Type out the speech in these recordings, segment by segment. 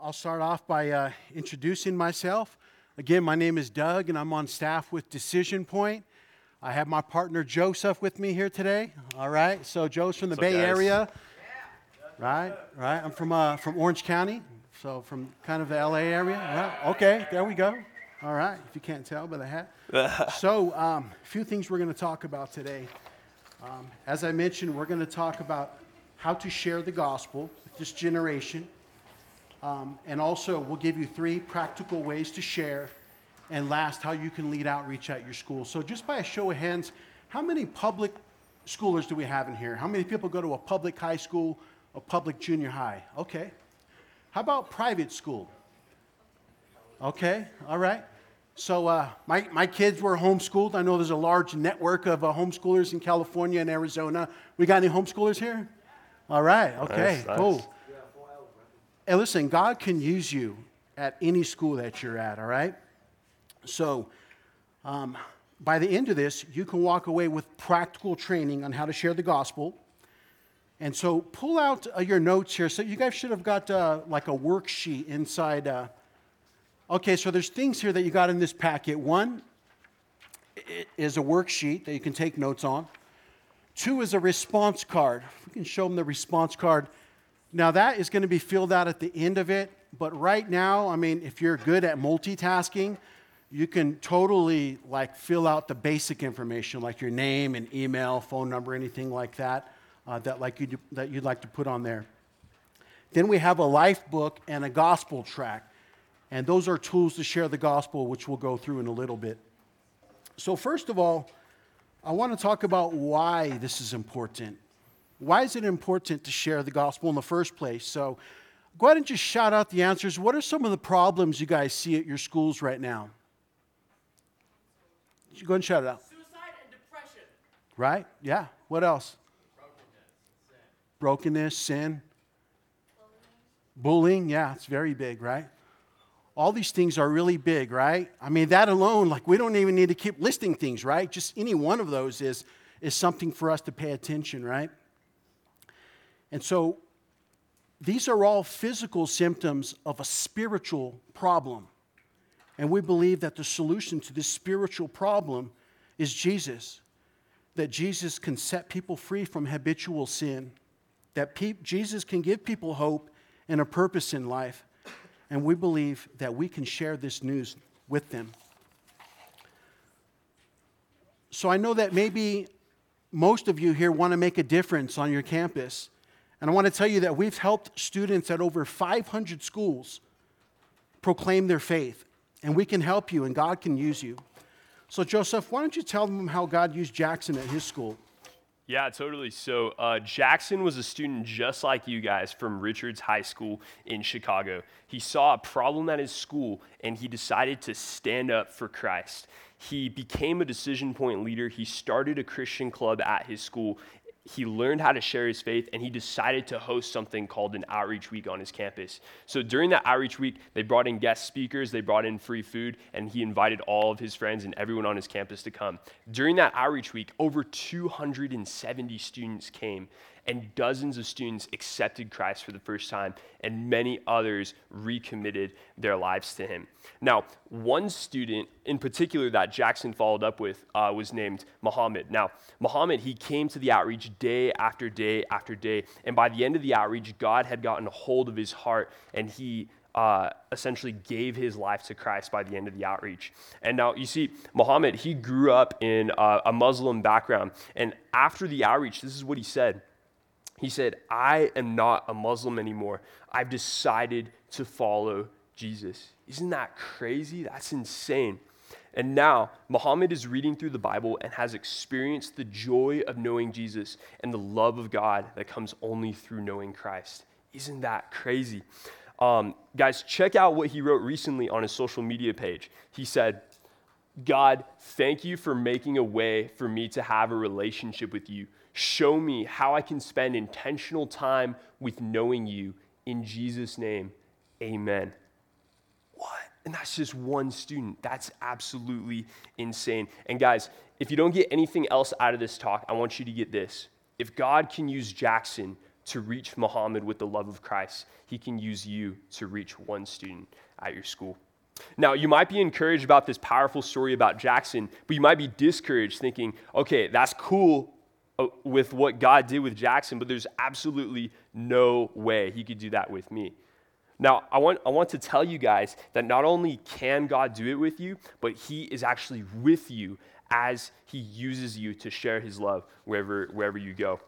I'll start off by uh, introducing myself. Again, my name is Doug, and I'm on staff with Decision Point. I have my partner Joseph with me here today. All right, so Joe's from the What's Bay guys? Area. Right, right. I'm from uh, from Orange County, so from kind of the LA area. Right. Okay, there we go. All right, if you can't tell by the hat. so, um, a few things we're going to talk about today. Um, as I mentioned, we're going to talk about how to share the gospel with this generation. Um, and also, we'll give you three practical ways to share. And last, how you can lead outreach at your school. So, just by a show of hands, how many public schoolers do we have in here? How many people go to a public high school, a public junior high? Okay. How about private school? Okay, all right. So uh, my, my kids were homeschooled. I know there's a large network of uh, homeschoolers in California and Arizona. We got any homeschoolers here? All right, okay, Nice, nice. cool. And listen, God can use you at any school that you're at, all right? So um, by the end of this, you can walk away with practical training on how to share the gospel. And so pull out uh, your notes here. So you guys should have got uh, like a worksheet inside. Uh, okay, so there's things here that you got in this packet. One is a worksheet that you can take notes on. Two is a response card. We can show them the response card. Now that is going to be filled out at the end of it. But right now, I mean, if you're good at multitasking, you can totally like fill out the basic information, like your name and email, phone number, anything like that, uh, that like you that you'd like to put on there. Then we have a life book and a gospel tract, and those are tools to share the gospel, which we'll go through in a little bit. So first of all, I want to talk about why this is important. Why is it important to share the gospel in the first place? So go ahead and just shout out the answers. What are some of the problems you guys see at your schools right now? You Go ahead and shout it out. Suicide and depression. Right? Yeah. What else? Brokenness, sin. Bullying. Yeah, it's very big, right? All these things are really big, right? I mean, that alone, like, we don't even need to keep listing things, right? Just any one of those is, is something for us to pay attention, right? And so, these are all physical symptoms of a spiritual problem. And we believe that the solution to this spiritual problem is Jesus. That Jesus can set people free from habitual sin. That pe- Jesus can give people hope and a purpose in life. And we believe that we can share this news with them. So I know that maybe most of you here want to make a difference on your campus. And I want to tell you that we've helped students at over 500 schools proclaim their faith. And we can help you, and God can use you. So, Joseph, why don't you tell them how God used Jackson at his school? Yeah, totally. So uh, Jackson was a student just like you guys from Richards High School in Chicago. He saw a problem at his school and he decided to stand up for Christ. He became a decision point leader. He started a Christian club at his school. He learned how to share his faith and he decided to host something called an outreach week on his campus. So during that outreach week, they brought in guest speakers, they brought in free food, and he invited all of his friends and everyone on his campus to come. During that outreach week, over 270 students came, and dozens of students accepted Christ for the first time, and many others recommitted their lives to him. Now, one student in particular that Jackson followed up with uh, was named Muhammad. Now, Muhammad, he came to the outreach day after day after day, and by the end of the outreach, God had gotten a hold of his heart, and he uh, essentially gave his life to Christ by the end of the outreach. And now you see, Muhammad, he grew up in uh, a Muslim background. And after the outreach, this is what he said. He said, I am not a Muslim anymore. I've decided to follow Jesus. Isn't that crazy? That's insane. And now, Muhammad is reading through the Bible and has experienced the joy of knowing Jesus and the love of God that comes only through knowing Christ. Isn't that crazy? Um, guys, check out what he wrote recently on his social media page. He said, God, thank you for making a way for me to have a relationship with you. Show me how I can spend intentional time with knowing you. In Jesus' name, amen. What? And that's just one student. That's absolutely insane. And guys, if you don't get anything else out of this talk, I want you to get this. If God can use Jackson to reach Muhammad with the love of Christ, he can use you to reach one student at your school. Now, you might be encouraged about this powerful story about Jackson, but you might be discouraged thinking, okay, that's cool Uh, with what God did with Jackson, but there's absolutely no way he could do that with me. Now, I want, I want to tell you guys that not only can God do it with you, but he is actually with you as he uses you to share his love wherever, wherever you go.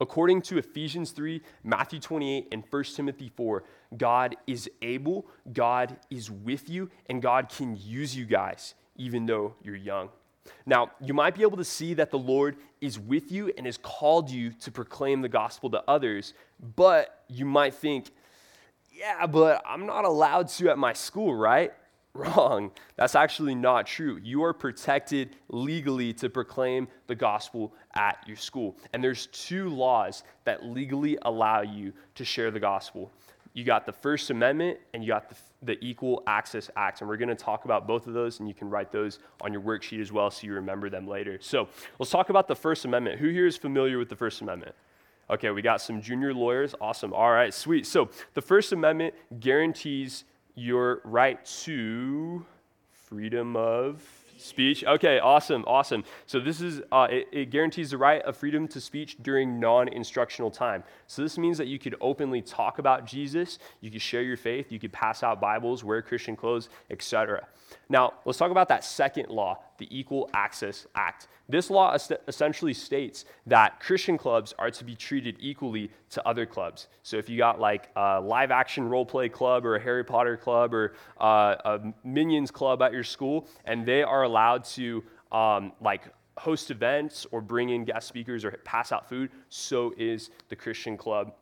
According to Ephesians 3, Matthew 28, and 1 Timothy 4, God is able, God is with you, and God can use you guys, even though you're young. Now, you might be able to see that the Lord is with you and has called you to proclaim the gospel to others, but you might think, yeah, but I'm not allowed to at my school, right? Wrong. That's actually not true. You are protected legally to proclaim the gospel at your school. And there's two laws that legally allow you to share the gospel. You got the First Amendment and you got the, the Equal Access Act. And we're going to talk about both of those, and you can write those on your worksheet as well so you remember them later. So let's talk about the First Amendment. Who here is familiar with the First Amendment? Okay, we got some junior lawyers. Awesome. All right, sweet. So the First Amendment guarantees your right to freedom of speech. Okay, awesome, awesome. So this is uh, it, it, guarantees the right of freedom to speech during non-instructional time. So this means that you could openly talk about Jesus, you could share your faith, you could pass out Bibles, wear Christian clothes, etc. Now let's talk about that second law, the Equal Access Act. This law essentially states that Christian clubs are to be treated equally to other clubs. So if you got like a live action role play club or a Harry Potter club or uh, a Minions club at your school, and they are allowed to um, like host events or bring in guest speakers or pass out food, so is the Christian club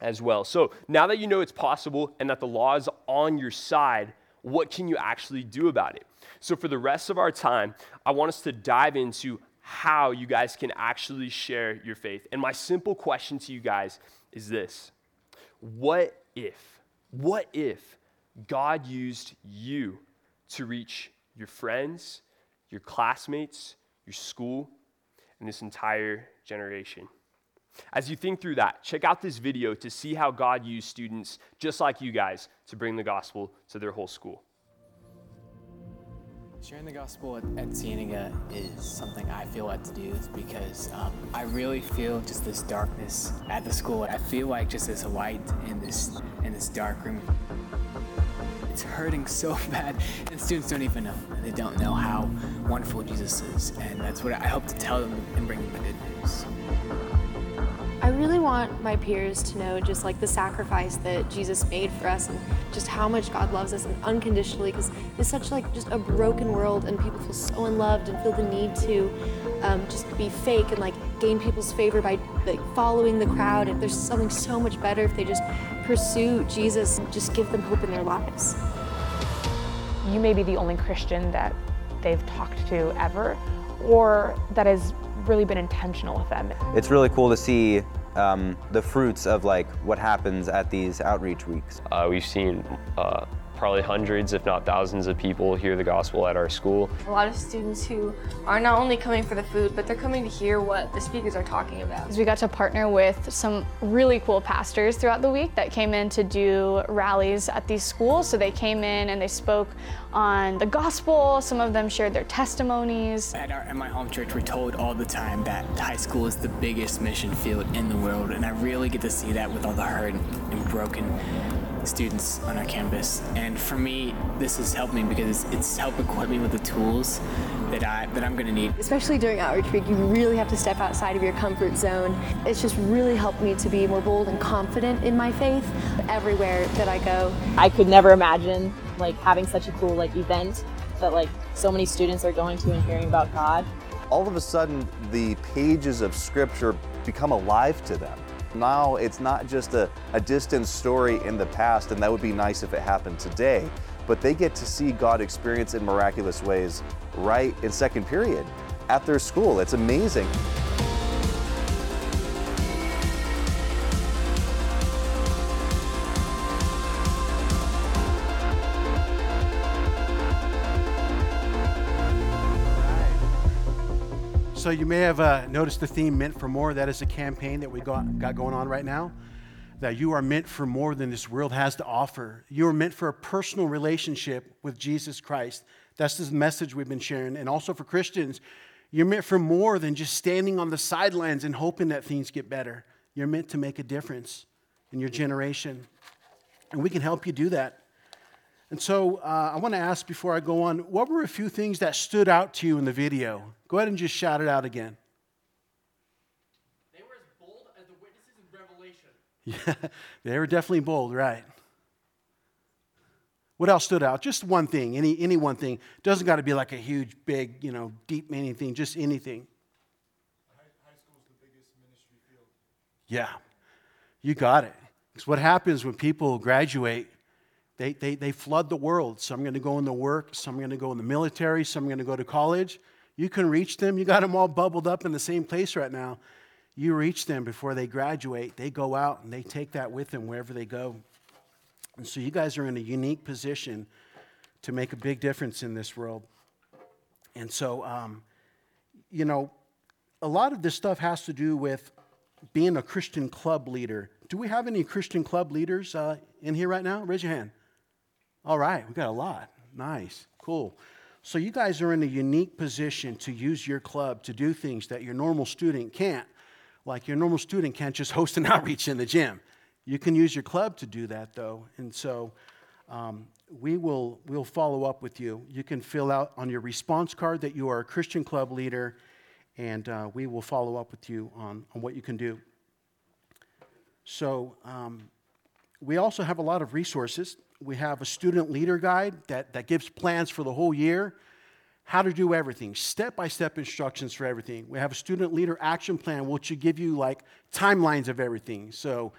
as well. So now that you know it's possible and that the law is on your side, what can you actually do about it? So, for the rest of our time, I want us to dive into how you guys can actually share your faith. And my simple question to you guys is this What if, what if God used you to reach your friends, your classmates, your school, and this entire generation? As you think through that, check out this video to see how God used students just like you guys to bring the gospel to their whole school. Sharing the gospel at, at Cienega is something I feel led to do because um, I really feel just this darkness at the school. I feel like just this light in this in this dark room. It's hurting so bad, and students don't even know. They don't know how wonderful Jesus is, and that's what I hope to tell them and bring them the good news. I really want my peers to know just like the sacrifice that Jesus made for us and just how much God loves us and unconditionally because it's such like just a broken world and people feel so unloved and feel the need to um, just be fake and like gain people's favor by like following the crowd and there's something so much better if they just pursue Jesus and just give them hope in their lives. You may be the only Christian that they've talked to ever or that has really been intentional with them. It's really cool to see um, the fruits of like what happens at these outreach weeks. Uh, we've seen uh, probably hundreds, if not thousands, of people hear the gospel at our school. A lot of students who are not only coming for the food, but they're coming to hear what the speakers are talking about. We got to partner with some really cool pastors throughout the week that came in to do rallies at these schools. So they came in and they spoke on the gospel. Some of them shared their testimonies. At, our, at my home church, we're told all the time that high school is the biggest mission field in the world, and I really get to see that with all the hurt and broken students on our campus. And for me, this has helped me because it's, it's helped equip me with the tools that, I, that I'm going to need. Especially during outreach week, you really have to step outside of your comfort zone. It's just really helped me to be more bold and confident in my faith everywhere that I go. I could never imagine like having such a cool like event that like so many students are going to and hearing about God. All of a sudden, the pages of scripture become alive to them. Now it's not just a, a distant story in the past, and that would be nice if it happened today, but they get to see God experience in miraculous ways right in second period at their school. It's amazing. So you may have uh, noticed the theme "Meant for More." That is a campaign that we got, got going on right now. That you are meant for more than this world has to offer. You are meant for a personal relationship with Jesus Christ. That's the message we've been sharing. And also for Christians, you're meant for more than just standing on the sidelines and hoping that things get better. You're meant to make a difference in your generation. And we can help you do that. And so uh, I want to ask before I go on what were a few things that stood out to you in the video? Go ahead and just shout it out again. They were as bold as the witnesses in Revelation. Yeah, they were definitely bold, right? What else stood out? Just one thing, any, any one thing. Doesn't got to be like a huge, big, you know, deep meaning thing, just anything. High school is the biggest ministry field. Yeah, you got it. Because what happens when people graduate, they, they, they flood the world. Some are going to go into work, some are going to go in the military, some are going to go to college. You can reach them. You got them all bubbled up in the same place right now. You reach them before they graduate. They go out and they take that with them wherever they go. And so you guys are in a unique position to make a big difference in this world. And so, um, you know, a lot of this stuff has to do with being a Christian club leader. Do we have any Christian club leaders uh, in here right now? Raise your hand. All right, we got a lot. Nice, cool. So you guys are in a unique position to use your club to do things that your normal student can't. Like your normal student can't just host an outreach in the gym. You can use your club to do that, though. And so um, we will we'll follow up with you. You can fill out on your response card that you are a Christian club leader, and uh, we will follow up with you on, on what you can do. So um, we also have a lot of resources. We have a student leader guide that, that gives plans for the whole year, how to do everything, step by step instructions for everything. We have a student leader action plan, which will give you like timelines of everything. So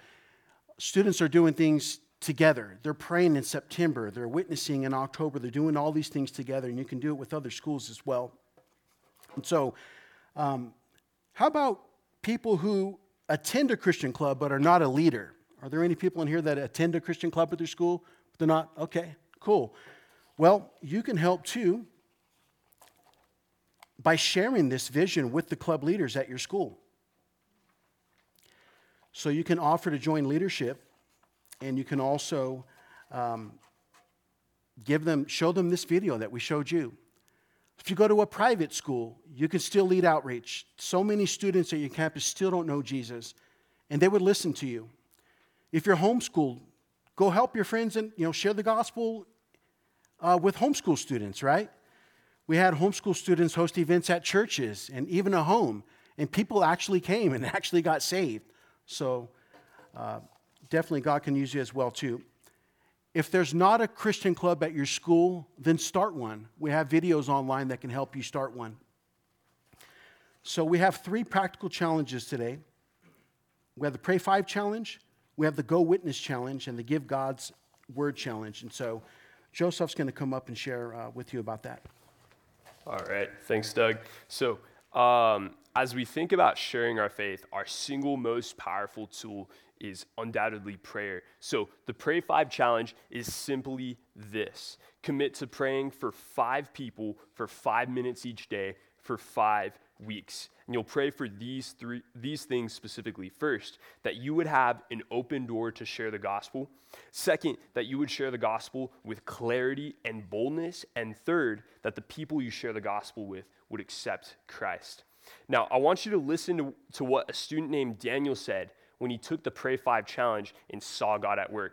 students are doing things together. They're praying in September, they're witnessing in October, they're doing all these things together, and you can do it with other schools as well. And so, um, how about people who attend a Christian club but are not a leader? Are there any people in here that attend a Christian club at their school? They're not? Okay, cool. Well, you can help too by sharing this vision with the club leaders at your school. So you can offer to join leadership, and you can also um, give them, show them this video that we showed you. If you go to a private school, you can still lead outreach. So many students at your campus still don't know Jesus, and they would listen to you. If you're homeschooled, go help your friends and you know share the gospel uh, with homeschool students. Right? We had homeschool students host events at churches and even a home, and people actually came and actually got saved. So uh, definitely God can use you as well too. If there's not a Christian club at your school, then start one. We have videos online that can help you start one. So we have three practical challenges today. We have the Pray 5 challenge, we have the Go Witness challenge, and the Give God's Word challenge. And so Joseph's going to come up and share uh, with you about that. All right. Thanks, Doug. So, um, as we think about sharing our faith, our single most powerful tool is undoubtedly prayer. So, the Pray 5 challenge is simply this commit to praying for five people for five minutes each day for five weeks. And you'll pray for these three these things specifically. First, that you would have an open door to share the gospel. Second, that you would share the gospel with clarity and boldness. And third, that the people you share the gospel with would accept Christ. Now, I want you to listen to, to what a student named Daniel said when he took the Pray 5 challenge and saw God at work.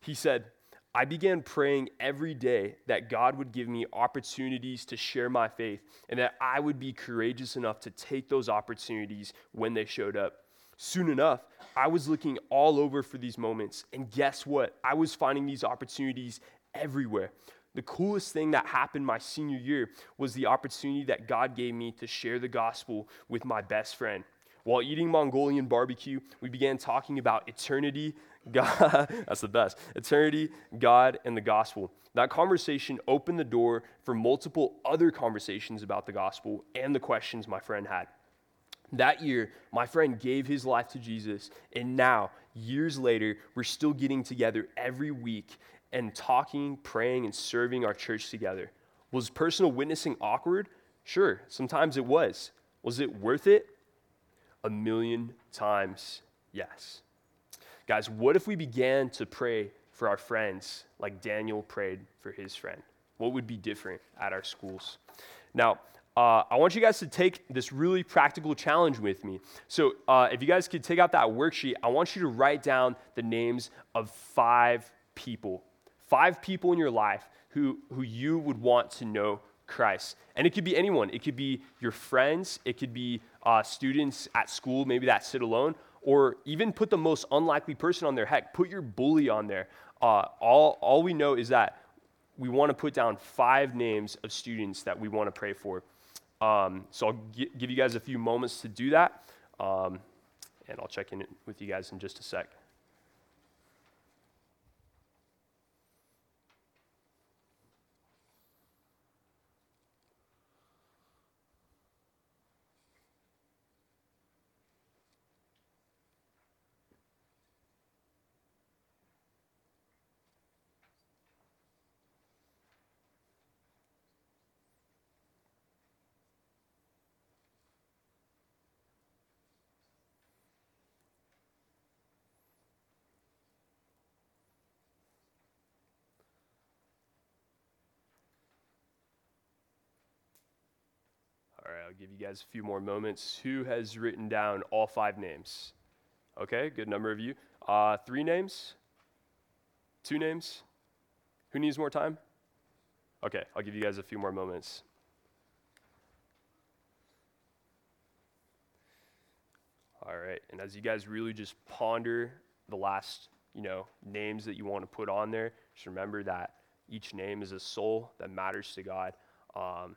He said, I began praying every day that God would give me opportunities to share my faith and that I would be courageous enough to take those opportunities when they showed up. Soon enough, I was looking all over for these moments, and guess what? I was finding these opportunities everywhere. The coolest thing that happened my senior year was the opportunity that God gave me to share the gospel with my best friend. While eating Mongolian barbecue, we began talking about eternity, God, that's the best, eternity, God, and the gospel. That conversation opened the door for multiple other conversations about the gospel and the questions my friend had. That year, my friend gave his life to Jesus, and now, years later, we're still getting together every week and talking, praying, and serving our church together. Was personal witnessing awkward? Sure, sometimes it was. Was it worth it? A million times yes. Guys, what if we began to pray for our friends like Daniel prayed for his friend? What would be different at our schools? Now, uh, I want you guys to take this really practical challenge with me. So, uh, if you guys could take out that worksheet, I want you to write down the names of five people, five people in your life who, who you would want to know Christ. And it could be anyone. It could be your friends. It could be uh, students at school, maybe that sit alone, or even put the most unlikely person on there. Heck, put your bully on there. Uh, all, all we know is that we want to put down five names of students that we want to pray for. Um, so I'll give you guys a few moments to do that, um, and I'll check in with you guys in just a sec. I'll give you guys a few more moments. Who has written down all five names? Okay, good number of you. Uh, three names? Two names? Who needs more time? Okay, I'll give you guys a few more moments. All right, and as you guys really just ponder the last, you know, names that you want to put on there, just remember that each name is a soul that matters to God. Um,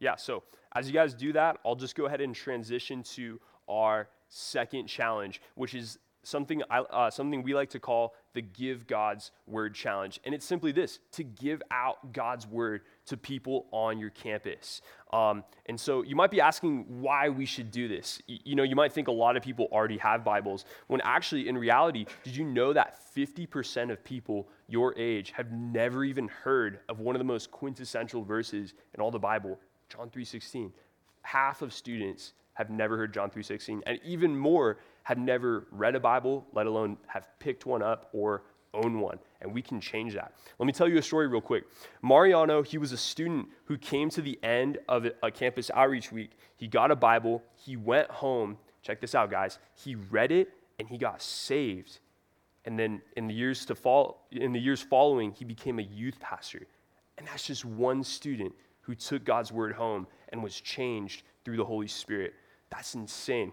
yeah, so as you guys do that, I'll just go ahead and transition to our second challenge, which is something, I, uh, something we like to call the Give God's Word Challenge. And it's simply this to give out God's Word to people on your campus. Um, and so you might be asking why we should do this. You know, you might think a lot of people already have Bibles, when actually, in reality, did you know that 50% of people your age have never even heard of one of the most quintessential verses in all the Bible? John 3:16. Half of students have never heard John 3:16 and even more have never read a Bible, let alone have picked one up or own one. And we can change that. Let me tell you a story real quick. Mariano, he was a student who came to the end of a campus outreach week. He got a Bible, he went home. Check this out, guys. He read it and he got saved. And then in the years to fall in the years following, he became a youth pastor. And that's just one student who took God's word home and was changed through the Holy Spirit. That's insane.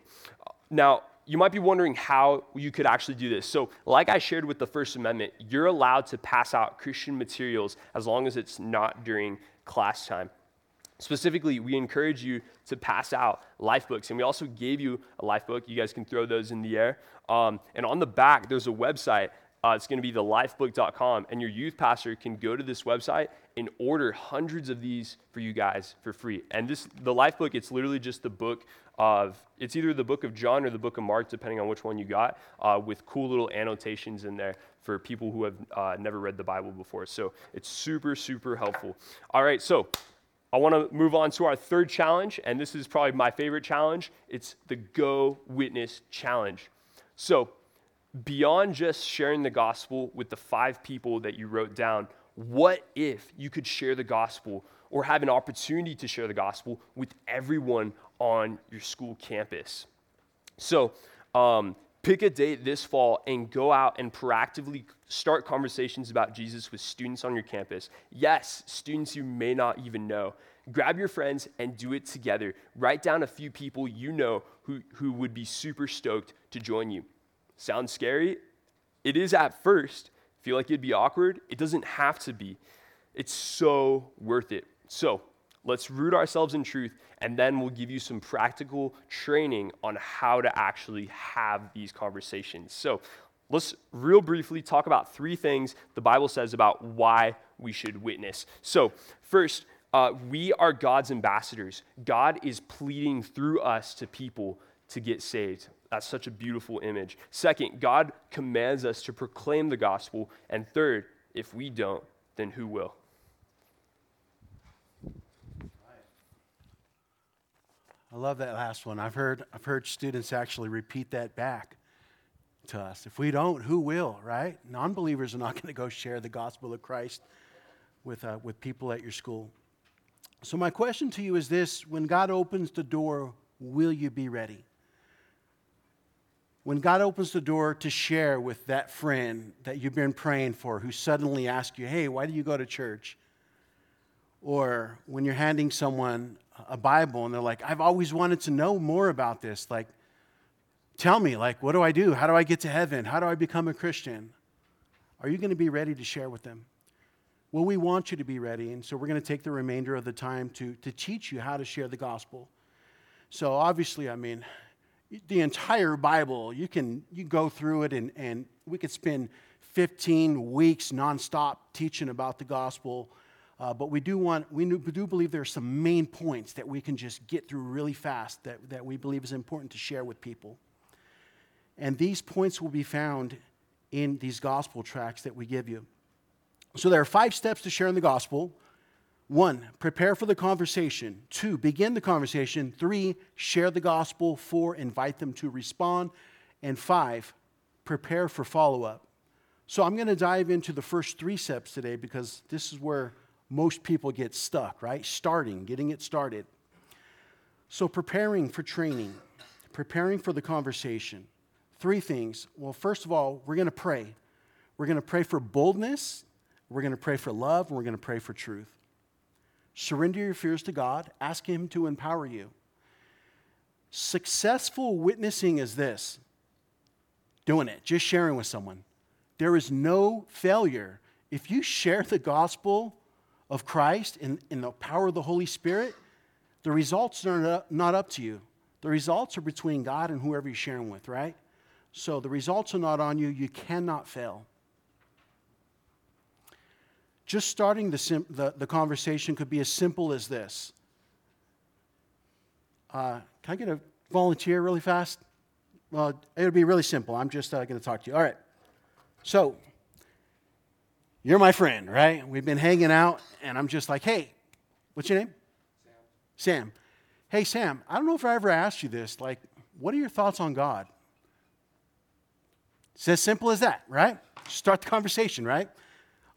Now, you might be wondering how you could actually do this. So, like I shared with the First Amendment, you're allowed to pass out Christian materials as long as it's not during class time. Specifically, we encourage you to pass out life books, and we also gave you a life book. You guys can throw those in the air. Um, and on the back, there's a website. Uh, it's going to be the lifebook.com, and your youth pastor can go to this website and order hundreds of these for you guys for free. And this, the life book, it's literally just the book of, it's either the book of John or the book of Mark, depending on which one you got, uh, with cool little annotations in there for people who have uh, never read the Bible before. So it's super, super helpful. All right, so I want to move on to our third challenge, and this is probably my favorite challenge. It's the Go Witness Challenge. So, beyond just sharing the gospel with the five people that you wrote down, what if you could share the gospel or have an opportunity to share the gospel with everyone on your school campus? So, um, pick a date this fall and go out and proactively start conversations about Jesus with students on your campus. Yes, students you may not even know. Grab your friends and do it together. Write down a few people you know who, who would be super stoked to join you. Sounds scary? It is at first. Feel like it'd be awkward? It doesn't have to be. It's so worth it. So, let's root ourselves in truth, and then we'll give you some practical training on how to actually have these conversations. So, let's real briefly talk about three things the Bible says about why we should witness. So, first, uh, we are God's ambassadors. God is pleading through us to people to get saved. That's such a beautiful image. Second, God commands us to proclaim the gospel. And third, if we don't, then who will? I love that last one. I've heard, I've heard students actually repeat that back to us. If we don't, who will, right? Non believers are not going to go share the gospel of Christ with, uh, with people at your school. So, my question to you is this when God opens the door, will you be ready? When God opens the door to share with that friend that you've been praying for who suddenly asks you, hey, why do you go to church? Or when you're handing someone a Bible and they're like, I've always wanted to know more about this. Like, tell me, like, what do I do? How do I get to heaven? How do I become a Christian? Are you going to be ready to share with them? Well, we want you to be ready, and so we're going to take the remainder of the time to, to teach you how to share the gospel. So, obviously, I mean, the entire Bible, you can you go through it, and, and we could spend 15 weeks nonstop teaching about the gospel. Uh, but we do want, we do believe there are some main points that we can just get through really fast that, that we believe is important to share with people. And these points will be found in these gospel tracts that we give you. So there are five steps to sharing the gospel. One, prepare for the conversation. Two, begin the conversation. Three, share the gospel. Four, invite them to respond. And five, prepare for follow up. So I'm going to dive into the first three steps today because this is where most people get stuck, right? Starting, getting it started. So preparing for training, preparing for the conversation. Three things. Well, first of all, we're going to pray. We're going to pray for boldness, we're going to pray for love, and we're going to pray for truth. Surrender your fears to God, ask Him to empower you. Successful witnessing is this doing it, just sharing with someone. There is no failure. If you share the gospel of Christ in, in the power of the Holy Spirit, the results are not up to you. The results are between God and whoever you're sharing with, right? So the results are not on you. You cannot fail. Just starting the, sim- the, the conversation could be as simple as this uh, Can I get a volunteer really fast? Well, it would be really simple. I'm just uh, going to talk to you. All right. So, you're my friend, right? We've been hanging out, and I'm just like, hey, what's your name? Sam. Sam. Hey, Sam, I don't know if I ever asked you this. Like, what are your thoughts on God? It's as simple as that, right? Start the conversation, right?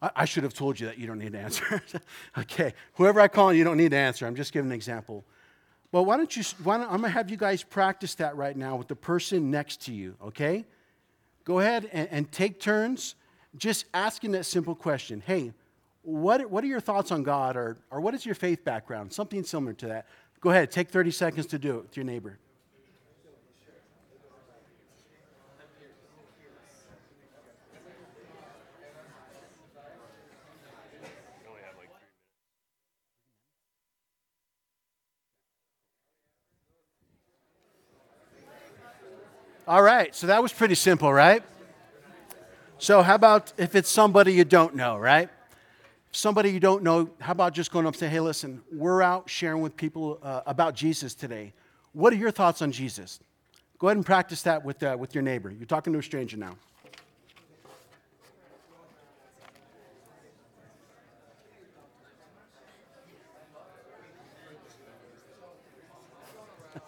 I, should have told you that you don't need to answer. okay, whoever I call, you don't need to answer. I'm just giving an example. Well, why don't you, why don't, I'm going to have you guys practice that right now with the person next to you, okay? Go ahead and, and take turns just asking that simple question Hey, what, what are your thoughts on God, or, or what is your faith background? Something similar to that. Go ahead, take 30 seconds to do it with your neighbor. All right, so that was pretty simple, right? So, how about if it's somebody you don't know, right? Somebody you don't know, how about just going up and say, hey, listen, we're out sharing with people uh, about Jesus today. What are your thoughts on Jesus? Go ahead and practice that with, uh, with your neighbor. You're talking to a stranger now.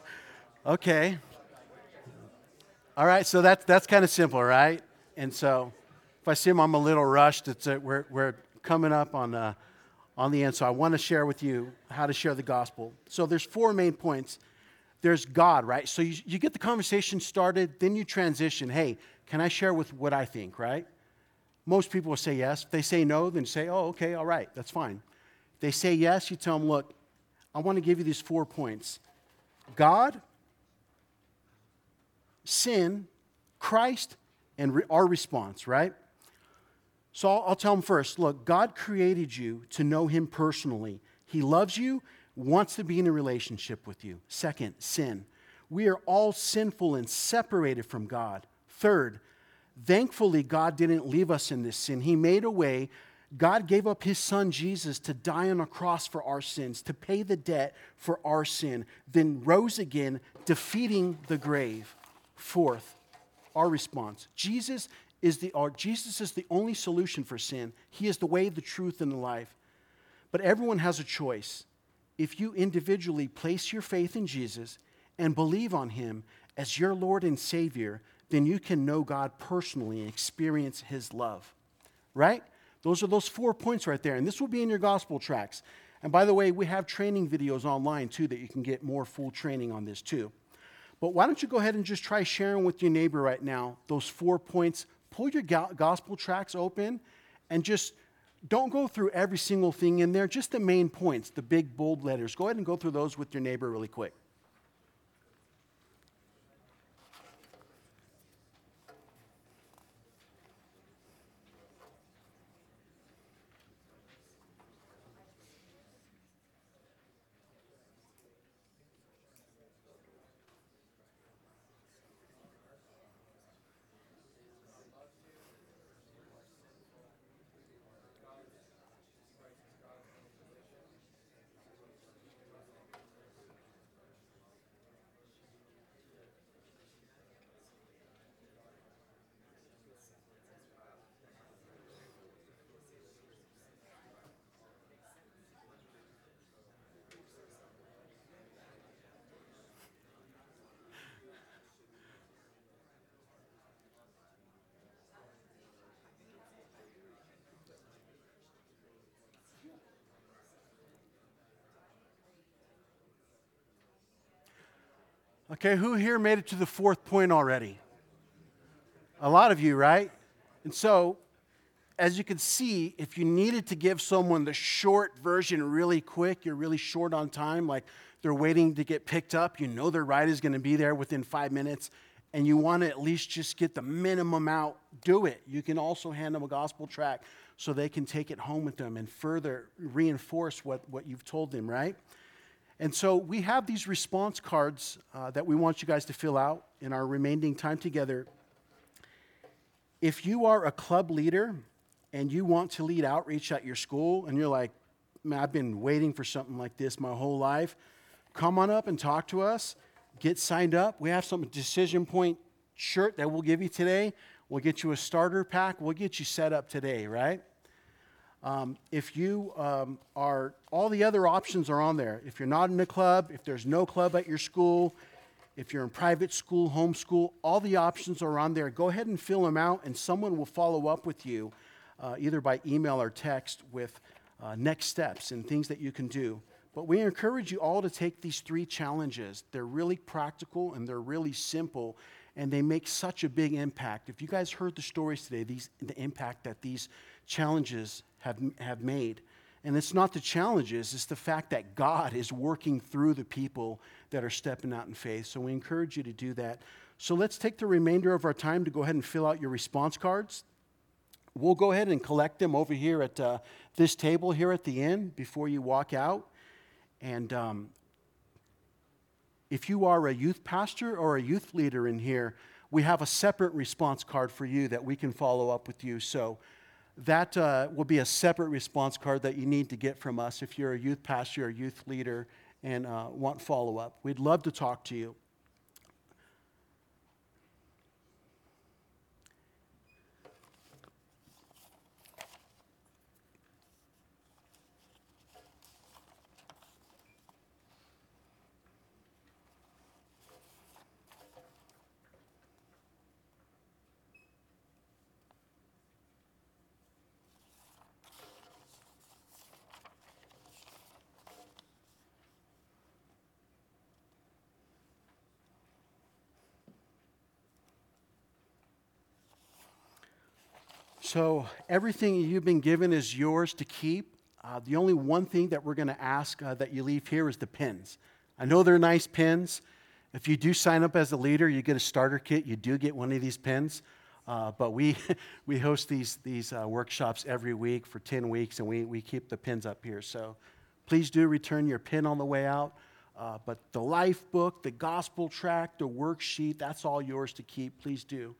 okay. All right, so that's, that's kind of simple, right? And so if I seem I'm a little rushed, it's a, we're, we're coming up on, uh, on the end. So I want to share with you how to share the gospel. So there's four main points. There's God, right? So you, you get the conversation started, then you transition. Hey, can I share with what I think, right? Most people will say yes. If they say no, then say, oh, okay, all right, that's fine. If they say yes, you tell them, look, I want to give you these four points God, sin, Christ, and re- our response, right? So I'll, I'll tell them first look, God created you to know Him personally. He loves you, wants to be in a relationship with you. Second, sin. We are all sinful and separated from God. Third, thankfully, God didn't leave us in this sin. He made a way. God gave up his son Jesus to die on a cross for our sins, to pay the debt for our sin, then rose again, defeating the grave. Fourth, our response Jesus is the, our, Jesus is the only solution for sin. He is the way, the truth, and the life. But everyone has a choice. if you individually place your faith in Jesus and believe on him as your Lord and Savior, then you can know God personally and experience his love. Right? Those are those four points right there. And this will be in your gospel tracts. And by the way, we have training videos online too that you can get more full training on this too. But why don't you go ahead and just try sharing with your neighbor right now those four points? Pull your gospel tracts open and just don't go through every single thing in there, just the main points, the big bold letters. Go ahead and go through those with your neighbor really quick. Okay, who here made it to the fourth point already? A lot of you, right? And so, as you can see, if you needed to give someone the short version really quick, you're really short on time, like they're waiting to get picked up, you know their ride is going to be there within five minutes, and you want to at least just get the minimum out, do it. You can also hand them a gospel tract so they can take it home with them and further reinforce what, what you've told them, right? And so we have these response cards uh, that we want you guys to fill out in our remaining time together. If you are a club leader and you want to lead outreach at your school and you're like, man, I've been waiting for something like this my whole life, come on up and talk to us. Get signed up. We have some decision point shirt that we'll give you today. We'll get you a starter pack. We'll get you set up today, right? Um, if you um, are, all the other options are on there. If you're not in a club, if there's no club at your school, if you're in private school, homeschool, all the options are on there. Go ahead and fill them out, and someone will follow up with you uh, either by email or text with uh, next steps and things that you can do. But we encourage you all to take these three challenges. They're really practical and they're really simple, and they make such a big impact. If you guys heard the stories today, these, the impact that these challenges have, have made. And it's not the challenges, it's the fact that God is working through the people that are stepping out in faith. So we encourage you to do that. So let's take the remainder of our time to go ahead and fill out your response cards. We'll go ahead and collect them over here at uh, this table here at the end before you walk out. And um, if you are a youth pastor or a youth leader in here, we have a separate response card for you that we can follow up with you. So that uh, will be a separate response card that you need to get from us if you're a youth pastor or youth leader and uh, want follow up. We'd love to talk to you. So, everything you've been given is yours to keep. Uh, the only one thing that we're going to ask uh, that you leave here is the pins. I know they're nice pins. If you do sign up as a leader, you get a starter kit. You do get one of these pins. Uh, but we, we host these, these uh, workshops every week for 10 weeks, and we, we keep the pins up here. So please do return your pin on the way out. Uh, but the life book, the gospel tract, the worksheet, that's all yours to keep. Please do.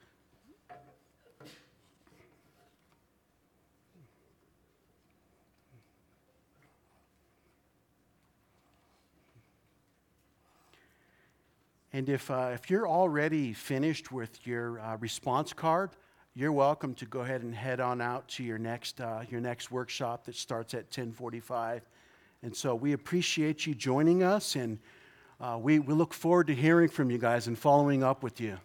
And if, uh, if you're already finished with your uh, response card, you're welcome to go ahead and head on out to your next, uh, your next workshop that starts at 1045. And so we appreciate you joining us, and uh, we, we look forward to hearing from you guys and following up with you.